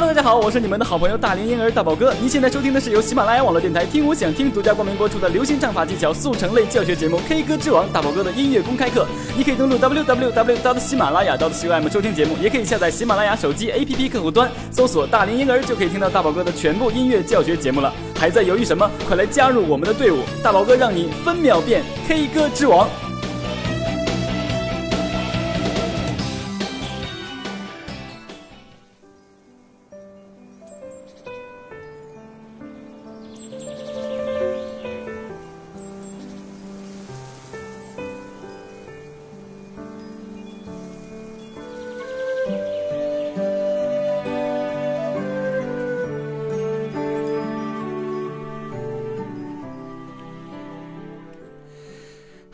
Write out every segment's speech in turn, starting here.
Hello，大家好，我是你们的好朋友大龄婴儿大宝哥。您现在收听的是由喜马拉雅网络电台听我想听独家冠名播出的流行唱法技巧速成类教学节目《K 歌之王》大宝哥的音乐公开课。你可以登录 www. 喜马拉雅 .com 收听节目，也可以下载喜马拉雅手机 APP 客户端，搜索“大龄婴儿”就可以听到大宝哥的全部音乐教学节目了。还在犹豫什么？快来加入我们的队伍，大宝哥让你分秒变 K 歌之王。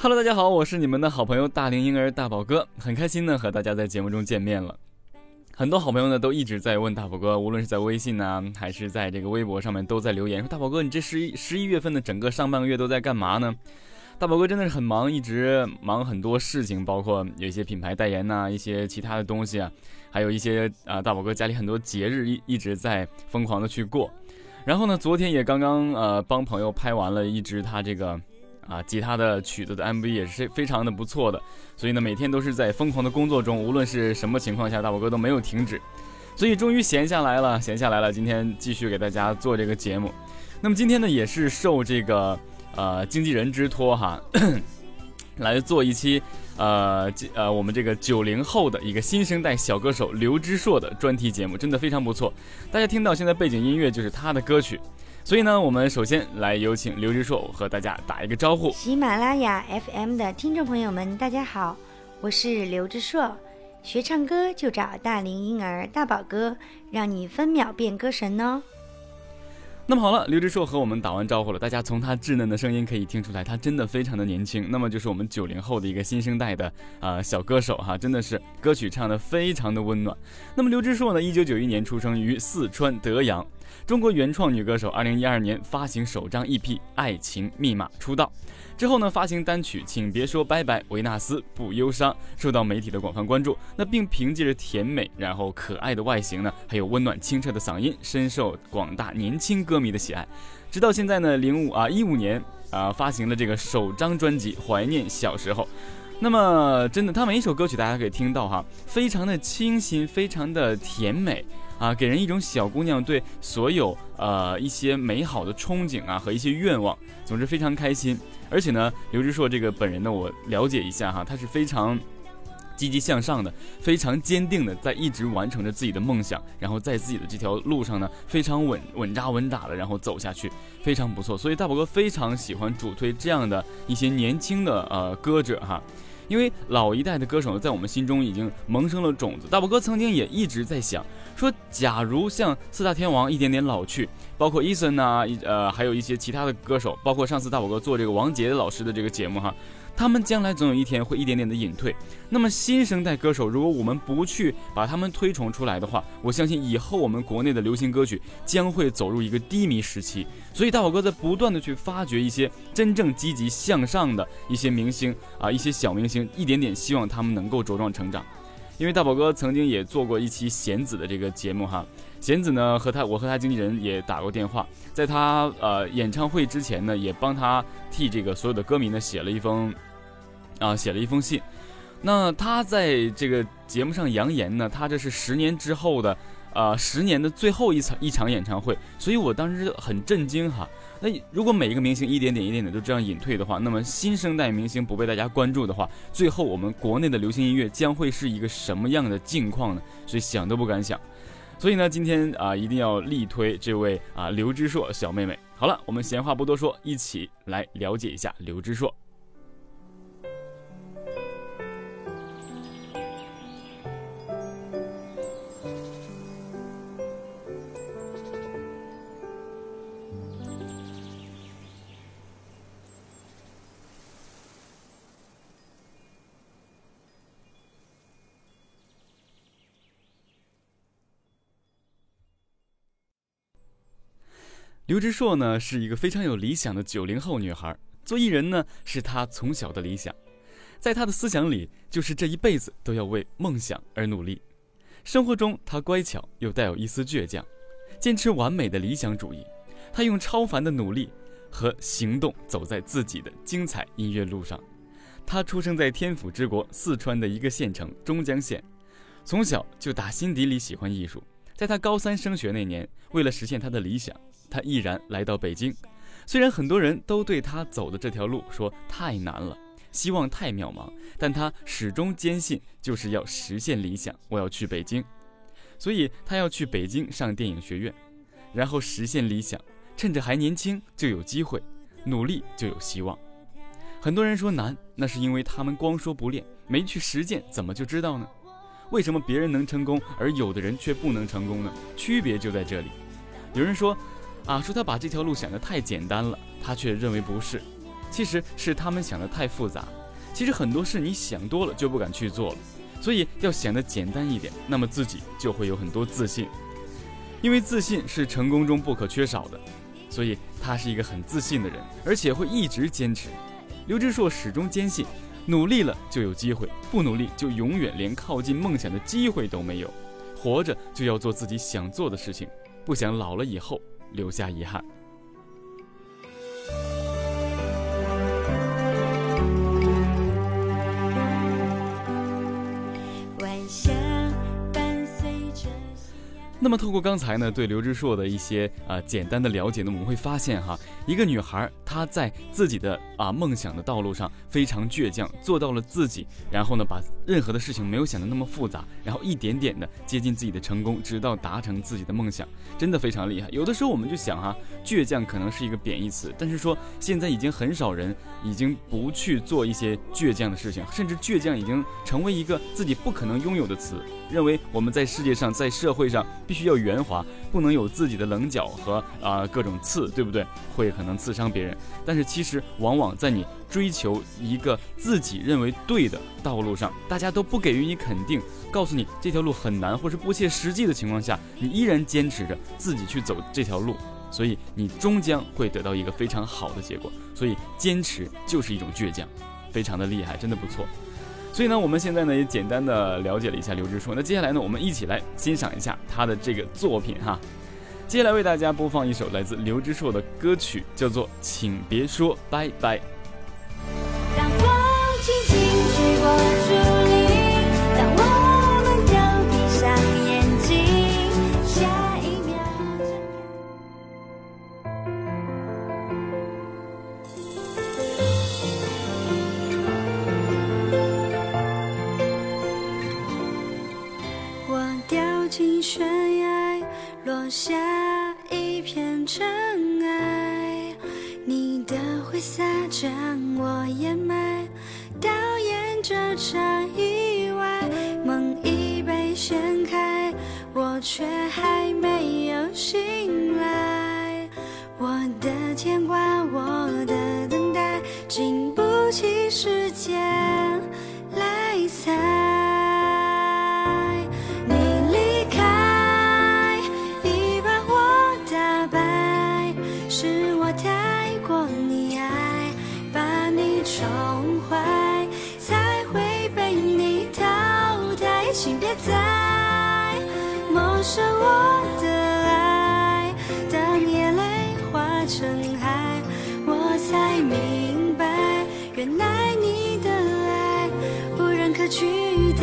Hello，大家好，我是你们的好朋友大龄婴儿大宝哥，很开心呢和大家在节目中见面了。很多好朋友呢都一直在问大宝哥，无论是在微信呢，还是在这个微博上面，都在留言说大宝哥，你这十一十一月份的整个上半个月都在干嘛呢？大宝哥真的是很忙，一直忙很多事情，包括有一些品牌代言呐，一些其他的东西啊，还有一些啊，大宝哥家里很多节日一一直在疯狂的去过。然后呢，昨天也刚刚呃帮朋友拍完了一支他这个。啊，吉他的曲子的 MV 也是非常的不错的，所以呢，每天都是在疯狂的工作中，无论是什么情况下，大宝哥都没有停止，所以终于闲下来了，闲下来了，今天继续给大家做这个节目。那么今天呢，也是受这个呃经纪人之托哈，来做一期呃呃我们这个九零后的一个新生代小歌手刘之硕的专题节目，真的非常不错。大家听到现在背景音乐就是他的歌曲。所以呢，我们首先来有请刘之硕和大家打一个招呼。喜马拉雅 FM 的听众朋友们，大家好，我是刘之硕。学唱歌就找大龄婴儿大宝哥，让你分秒变歌神哦。那么好了，刘之硕和我们打完招呼了，大家从他稚嫩的声音可以听出来，他真的非常的年轻。那么就是我们九零后的一个新生代的啊小歌手哈，真的是歌曲唱的非常的温暖。那么刘之硕呢，一九九一年出生于四川德阳。中国原创女歌手，二零一二年发行首张 EP《爱情密码》出道，之后呢发行单曲《请别说拜拜》，维纳斯不忧伤，受到媒体的广泛关注。那并凭借着甜美然后可爱的外形呢，还有温暖清澈的嗓音，深受广大年轻歌迷的喜爱。直到现在呢，零五啊一五年啊发行了这个首张专辑《怀念小时候》。那么真的，他每一首歌曲大家可以听到哈，非常的清新，非常的甜美。啊，给人一种小姑娘对所有呃一些美好的憧憬啊和一些愿望，总之非常开心。而且呢，刘志硕这个本人呢，我了解一下哈，他是非常积极向上的，非常坚定的在一直完成着自己的梦想，然后在自己的这条路上呢，非常稳稳扎稳打的，然后走下去，非常不错。所以大宝哥非常喜欢主推这样的一些年轻的呃歌者哈。因为老一代的歌手在我们心中已经萌生了种子，大宝哥曾经也一直在想，说假如像四大天王一点点老去，包括伊森呐，呃，还有一些其他的歌手，包括上次大宝哥做这个王杰老师的这个节目哈。他们将来总有一天会一点点的隐退。那么新生代歌手，如果我们不去把他们推崇出来的话，我相信以后我们国内的流行歌曲将会走入一个低迷时期。所以大宝哥在不断的去发掘一些真正积极向上的一些明星啊，一些小明星，一点点希望他们能够茁壮成长。因为大宝哥曾经也做过一期弦子的这个节目哈，弦子呢和他，我和他经纪人也打过电话，在他呃演唱会之前呢，也帮他替这个所有的歌迷呢写了一封。啊，写了一封信。那他在这个节目上扬言呢，他这是十年之后的，呃，十年的最后一场一场演唱会。所以我当时很震惊哈。那如果每一个明星一点点一点点都这样隐退的话，那么新生代明星不被大家关注的话，最后我们国内的流行音乐将会是一个什么样的境况呢？所以想都不敢想。所以呢，今天啊，一定要力推这位啊刘之硕小妹妹。好了，我们闲话不多说，一起来了解一下刘之硕。刘之硕呢是一个非常有理想的九零后女孩，做艺人呢是她从小的理想，在她的思想里就是这一辈子都要为梦想而努力。生活中，他乖巧又带有一丝倔强，坚持完美的理想主义。他用超凡的努力和行动走在自己的精彩音乐路上。他出生在天府之国四川的一个县城中江县，从小就打心底里喜欢艺术。在他高三升学那年，为了实现他的理想，他毅然来到北京。虽然很多人都对他走的这条路说太难了，希望太渺茫，但他始终坚信就是要实现理想。我要去北京，所以他要去北京上电影学院，然后实现理想。趁着还年轻就有机会，努力就有希望。很多人说难，那是因为他们光说不练，没去实践，怎么就知道呢？为什么别人能成功，而有的人却不能成功呢？区别就在这里。有人说。啊，说他把这条路想得太简单了，他却认为不是，其实是他们想得太复杂。其实很多事你想多了就不敢去做了，所以要想得简单一点，那么自己就会有很多自信。因为自信是成功中不可缺少的，所以他是一个很自信的人，而且会一直坚持。刘志硕始终坚信，努力了就有机会，不努力就永远连靠近梦想的机会都没有。活着就要做自己想做的事情，不想老了以后。留下遗憾。那么，透过刚才呢对刘志硕的一些啊简单的了解呢，我们会发现哈，一个女孩她在自己的啊梦想的道路上非常倔强，做到了自己，然后呢把任何的事情没有想的那么复杂，然后一点点的接近自己的成功，直到达成自己的梦想，真的非常厉害。有的时候我们就想哈，倔强可能是一个贬义词，但是说现在已经很少人已经不去做一些倔强的事情，甚至倔强已经成为一个自己不可能拥有的词，认为我们在世界上在社会上。必须要圆滑，不能有自己的棱角和啊各种刺，对不对？会可能刺伤别人。但是其实往往在你追求一个自己认为对的道路上，大家都不给予你肯定，告诉你这条路很难或是不切实际的情况下，你依然坚持着自己去走这条路，所以你终将会得到一个非常好的结果。所以坚持就是一种倔强，非常的厉害，真的不错。所以呢，我们现在呢也简单的了解了一下刘志硕。那接下来呢，我们一起来欣赏一下他的这个作品哈。接下来为大家播放一首来自刘志硕的歌曲，叫做《请别说拜拜》。让风轻轻吹过那一片尘埃你的挥洒将我掩埋。导演这场意外梦已被掀开我却还没有醒来。我的牵挂我的等待经不起时间来猜。在谋生我的爱，当眼泪化成海，我才明白，原来你的爱无人可取代。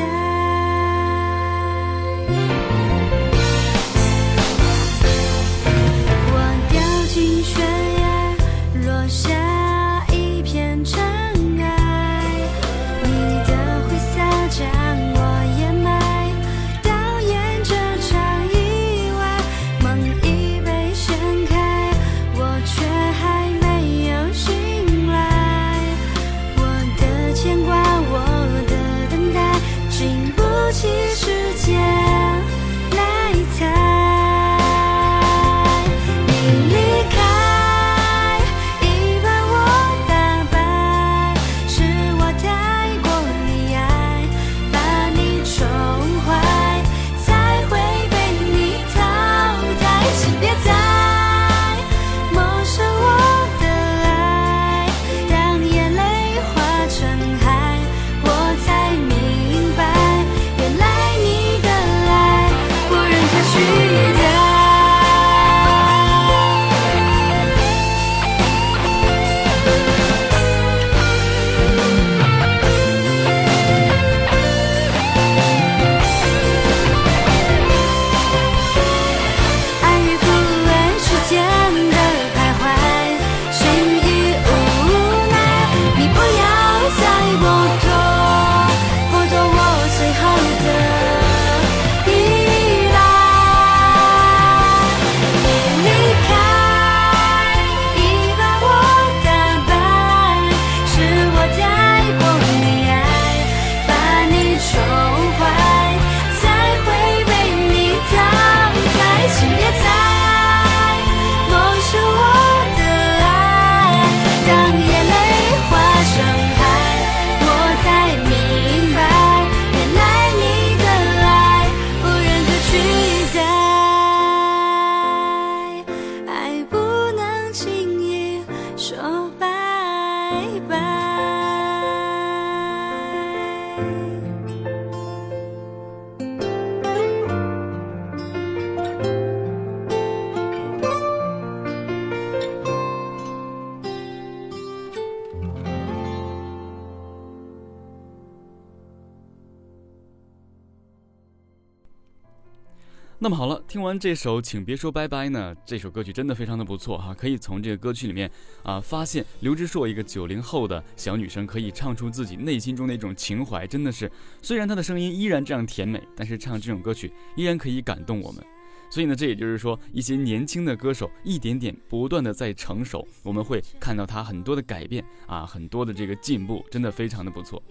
这首《请别说拜拜》呢，这首歌曲真的非常的不错哈，可以从这个歌曲里面啊发现刘志硕一个九零后的小女生可以唱出自己内心中的一种情怀，真的是虽然她的声音依然这样甜美，但是唱这种歌曲依然可以感动我们。所以呢，这也就是说，一些年轻的歌手一点点不断的在成熟，我们会看到他很多的改变啊，很多的这个进步，真的非常的不错。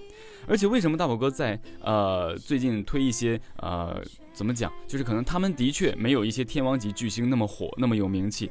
而且为什么大宝哥在呃最近推一些呃怎么讲，就是可能他们的确没有一些天王级巨星那么火，那么有名气。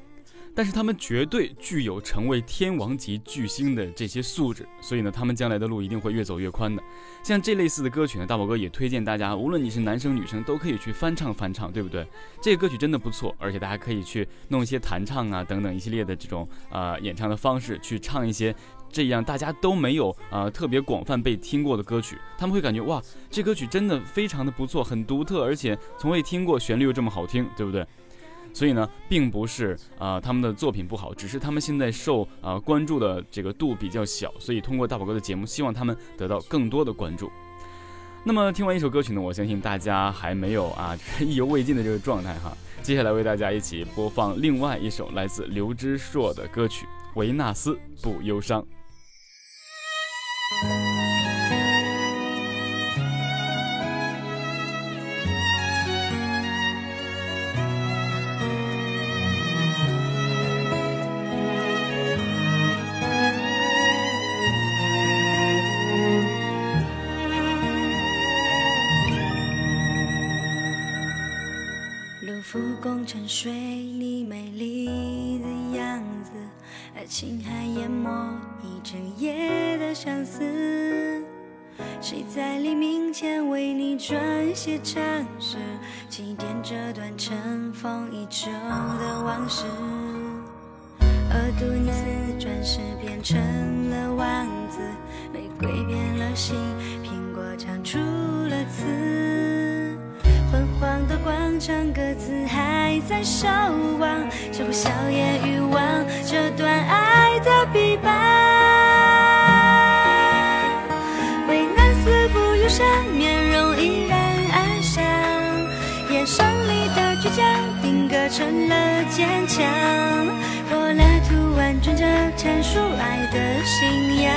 但是他们绝对具有成为天王级巨星的这些素质，所以呢，他们将来的路一定会越走越宽的。像这类似的歌曲呢，大宝哥也推荐大家，无论你是男生女生，都可以去翻唱翻唱，对不对？这个歌曲真的不错，而且大家可以去弄一些弹唱啊等等一系列的这种呃演唱的方式，去唱一些这样大家都没有啊特别广泛被听过的歌曲，他们会感觉哇，这歌曲真的非常的不错，很独特，而且从未听过，旋律又这么好听，对不对？所以呢，并不是啊他们的作品不好，只是他们现在受啊关注的这个度比较小，所以通过大宝哥的节目，希望他们得到更多的关注。那么听完一首歌曲呢，我相信大家还没有啊 意犹未尽的这个状态哈。接下来为大家一起播放另外一首来自刘知硕的歌曲《维纳斯不忧伤》。谁在黎明前为你撰写长诗，祭奠这段尘封已久的往事？而杜尼斯转世变成了王子，玫瑰变了心，苹果长出了刺。昏黄的广场，各自还在守望，似乎笑颜欲望这段爱的臂膀。不忧伤，面容依然安详，眼神里的倔强定格成了坚强。柏拉图婉转着阐述爱的信仰，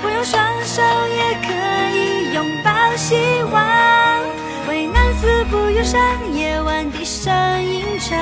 不用双手也可以拥抱希望。为难死不忧伤，夜晚低声吟唱，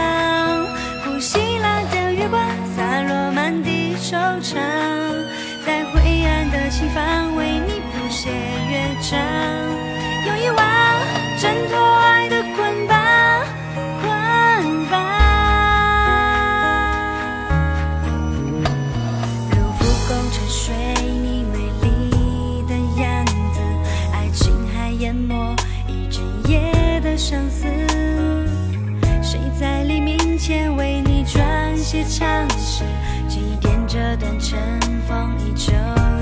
前为你撰写长诗，祭奠这段尘封已久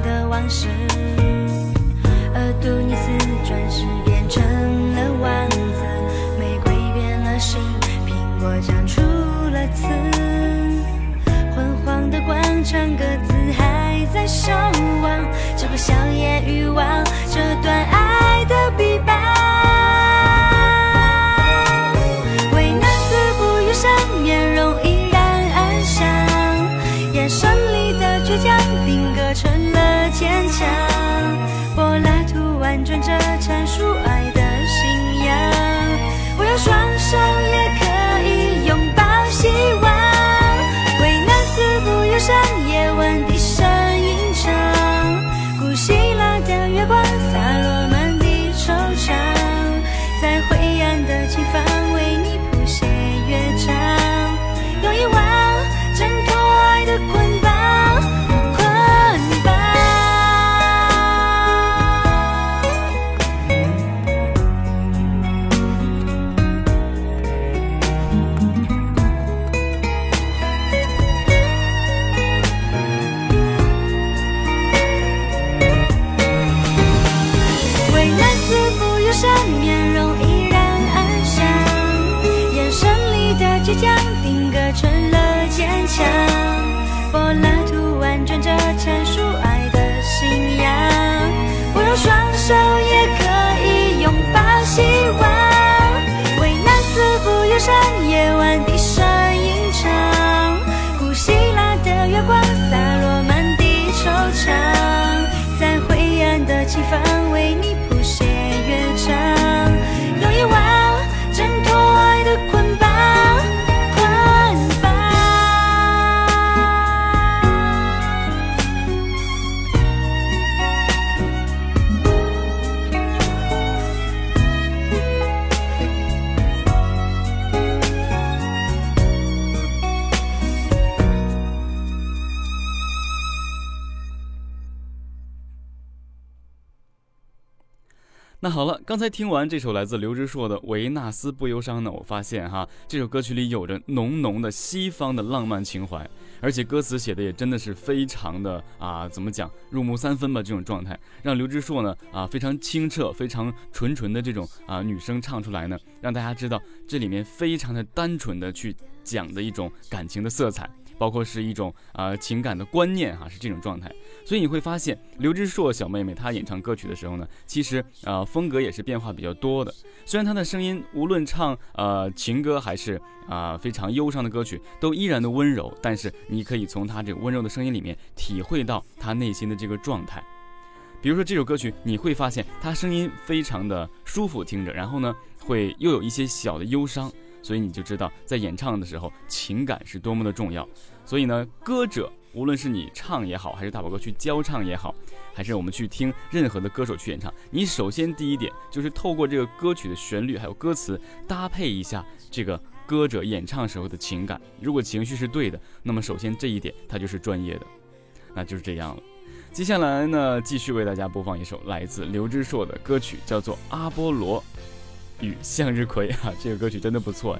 的往事？而杜尼斯转世变成了王子，玫瑰变了心，苹果长出了刺。昏黄的广场，各自还在守望，只会笑颜欲望这段爱的臂膀。那好了，刚才听完这首来自刘之硕的《维纳斯不忧伤》呢，我发现哈，这首歌曲里有着浓浓的西方的浪漫情怀，而且歌词写的也真的是非常的啊，怎么讲，入木三分吧，这种状态，让刘之硕呢啊非常清澈、非常纯纯的这种啊女生唱出来呢，让大家知道这里面非常的单纯的去讲的一种感情的色彩。包括是一种啊情感的观念哈，是这种状态，所以你会发现刘之硕小妹妹她演唱歌曲的时候呢，其实啊风格也是变化比较多的。虽然她的声音无论唱呃情歌还是啊非常忧伤的歌曲，都依然的温柔，但是你可以从她这个温柔的声音里面体会到她内心的这个状态。比如说这首歌曲，你会发现她声音非常的舒服听着，然后呢会又有一些小的忧伤。所以你就知道，在演唱的时候，情感是多么的重要。所以呢，歌者无论是你唱也好，还是大宝哥去教唱也好，还是我们去听任何的歌手去演唱，你首先第一点就是透过这个歌曲的旋律还有歌词搭配一下这个歌者演唱时候的情感。如果情绪是对的，那么首先这一点它就是专业的，那就是这样了。接下来呢，继续为大家播放一首来自刘之硕的歌曲，叫做《阿波罗》。与向日葵啊，这个歌曲真的不错，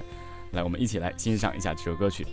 来，我们一起来欣赏一下这首歌曲。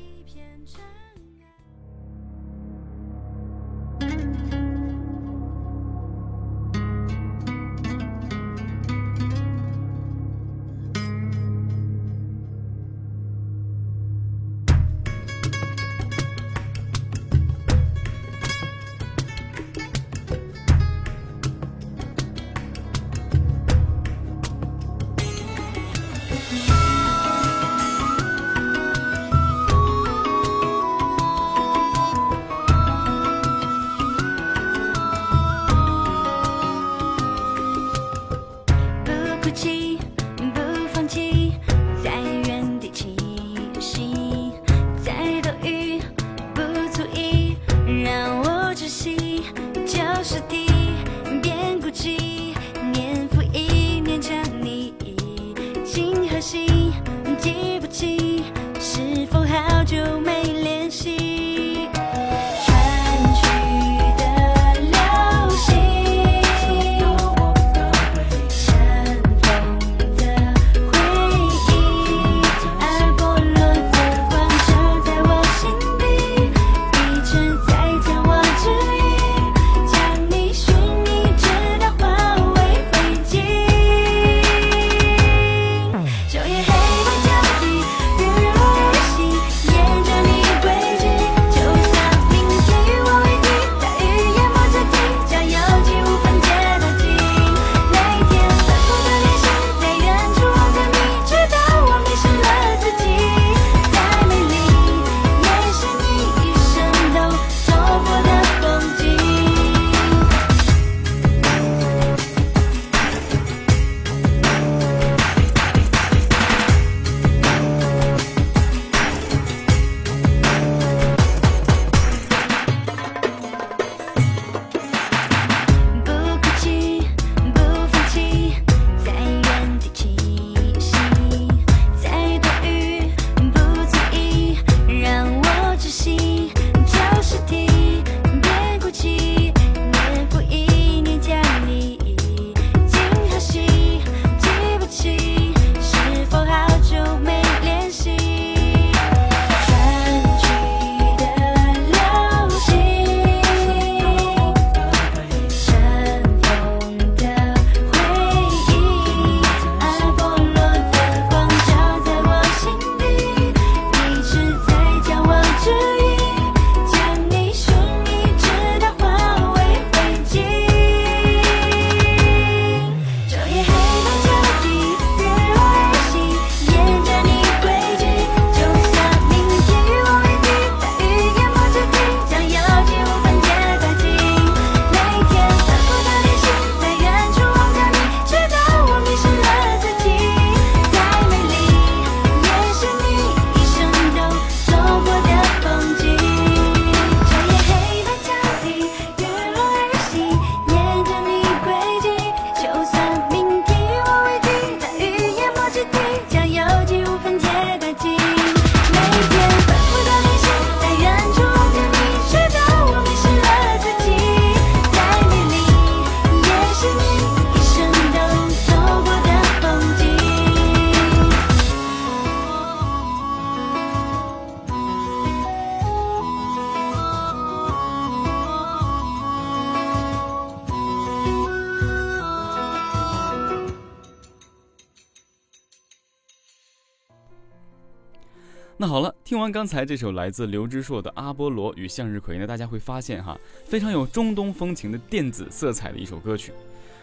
那好了，听完刚才这首来自刘之硕的《阿波罗与向日葵》呢，大家会发现哈，非常有中东风情的电子色彩的一首歌曲。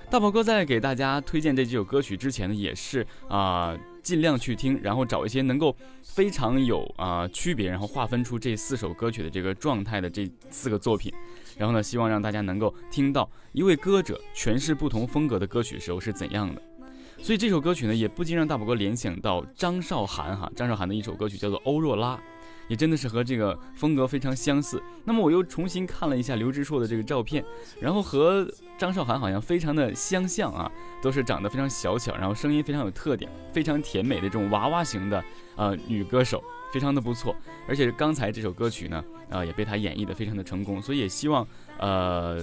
大宝哥在给大家推荐这几首歌曲之前呢，也是啊，尽量去听，然后找一些能够非常有啊区别，然后划分出这四首歌曲的这个状态的这四个作品，然后呢，希望让大家能够听到一位歌者诠释不同风格的歌曲时候是怎样的。所以这首歌曲呢，也不禁让大宝哥联想到张韶涵哈，张韶涵的一首歌曲叫做《欧若拉》。也真的是和这个风格非常相似。那么我又重新看了一下刘志硕的这个照片，然后和张韶涵好像非常的相像啊，都是长得非常小巧，然后声音非常有特点，非常甜美的这种娃娃型的呃女歌手，非常的不错。而且刚才这首歌曲呢，啊也被他演绎的非常的成功，所以也希望呃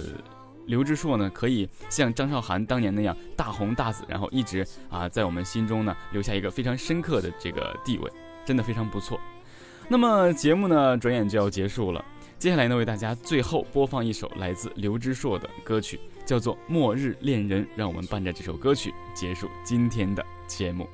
刘之硕呢可以像张韶涵当年那样大红大紫，然后一直啊在我们心中呢留下一个非常深刻的这个地位，真的非常不错。那么节目呢，转眼就要结束了。接下来呢，为大家最后播放一首来自刘之硕的歌曲，叫做《末日恋人》。让我们伴着这首歌曲结束今天的节目。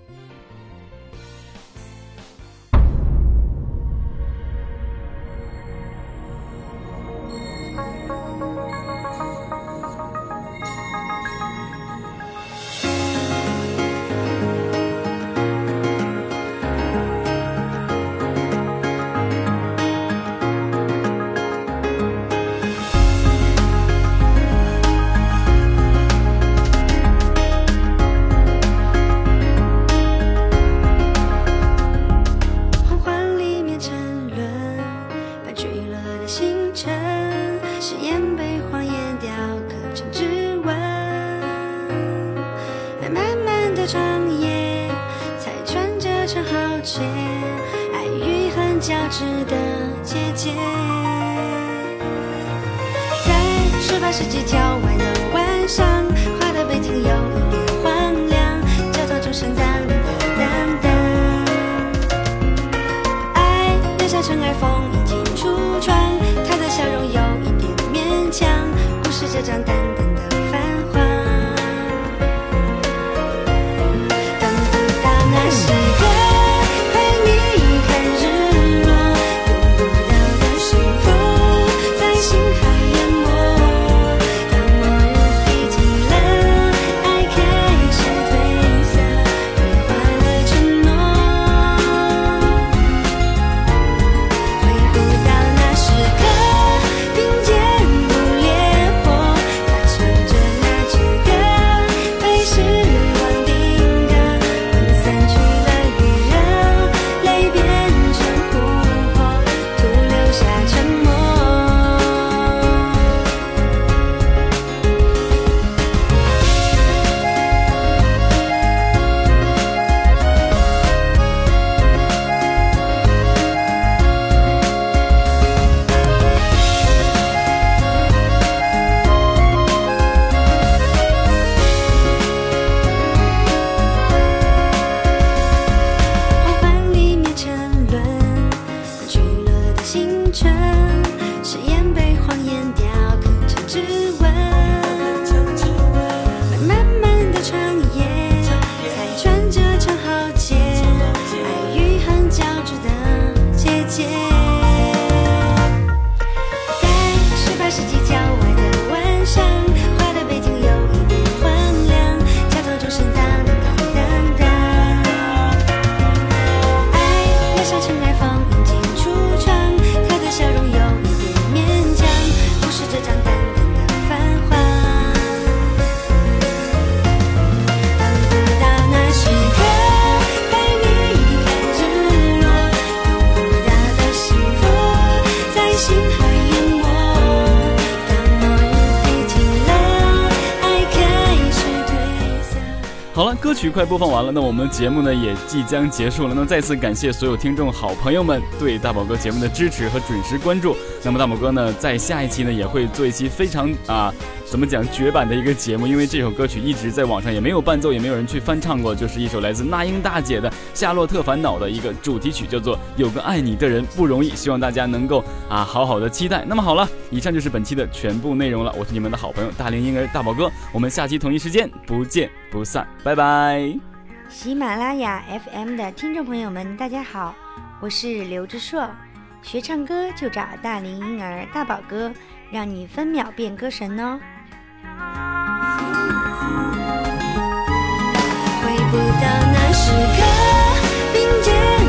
好了，歌曲快播放完了，那我们节目呢也即将结束了。那再次感谢所有听众好朋友们对大宝哥节目的支持和准时关注。那么大宝哥呢，在下一期呢也会做一期非常啊。怎么讲绝版的一个节目？因为这首歌曲一直在网上也没有伴奏，也没有人去翻唱过，就是一首来自那英大姐的《夏洛特烦恼》的一个主题曲，叫做《有个爱你的人不容易》。希望大家能够啊好好的期待。那么好了，以上就是本期的全部内容了。我是你们的好朋友大龄婴儿大宝哥，我们下期同一时间不见不散，拜拜。喜马拉雅 FM 的听众朋友们，大家好。我是刘志硕，学唱歌就找大龄婴儿大宝哥，让你分秒变歌神哦。回不到那时刻，并肩。